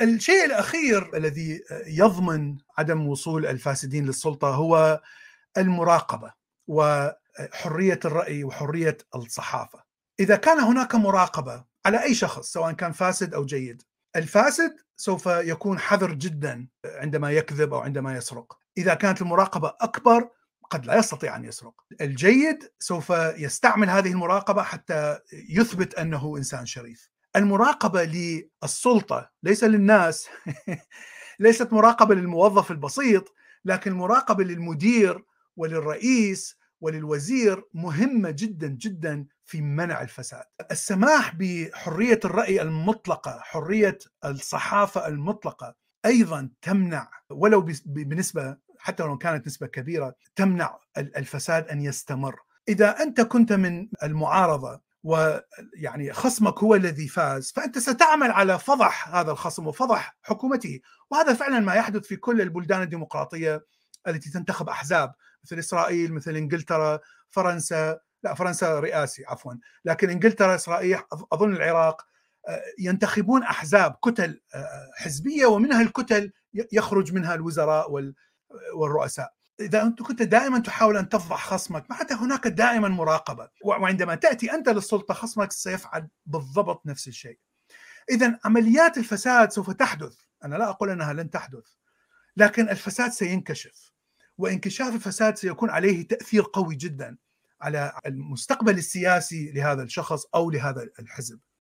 الشيء الأخير الذي يضمن عدم وصول الفاسدين للسلطة هو المراقبة وحرية الرأي وحرية الصحافة. إذا كان هناك مراقبة على أي شخص سواء كان فاسد أو جيد، الفاسد سوف يكون حذر جدا عندما يكذب أو عندما يسرق. إذا كانت المراقبة أكبر قد لا يستطيع أن يسرق. الجيد سوف يستعمل هذه المراقبة حتى يثبت أنه إنسان شريف. المراقبة للسلطة ليس للناس ليست مراقبة للموظف البسيط لكن مراقبه للمدير وللرئيس وللوزير مهمة جدا جدا في منع الفساد. السماح بحرية الرأي المطلقة، حرية الصحافة المطلقة أيضا تمنع ولو بنسبة حتى لو كانت نسبة كبيرة تمنع الفساد أن يستمر. إذا أنت كنت من المعارضة ويعني خصمك هو الذي فاز فأنت ستعمل على فضح هذا الخصم وفضح حكومته. وهذا فعلا ما يحدث في كل البلدان الديمقراطية التي تنتخب أحزاب مثل إسرائيل مثل إنجلترا فرنسا. لا فرنسا رئاسي عفوا لكن إنجلترا إسرائيل أظن العراق آه، ينتخبون أحزاب كتل آه، حزبية ومنها الكتل يخرج منها الوزراء والرؤساء. إذا أنت كنت دائما تحاول أن تفضح خصمك معناته هناك دائما مراقبة. وعندما تأتي أنت للسلطة خصمك سيفعل بالضبط نفس الشيء. اذا عمليات الفساد سوف تحدث. أنا لا أقول أنها لن تحدث لكن الفساد سينكشف. وانكشاف الفساد سيكون عليه تأثير قوي جدا على المستقبل السياسي لهذا الشخص أو لهذا الحزب.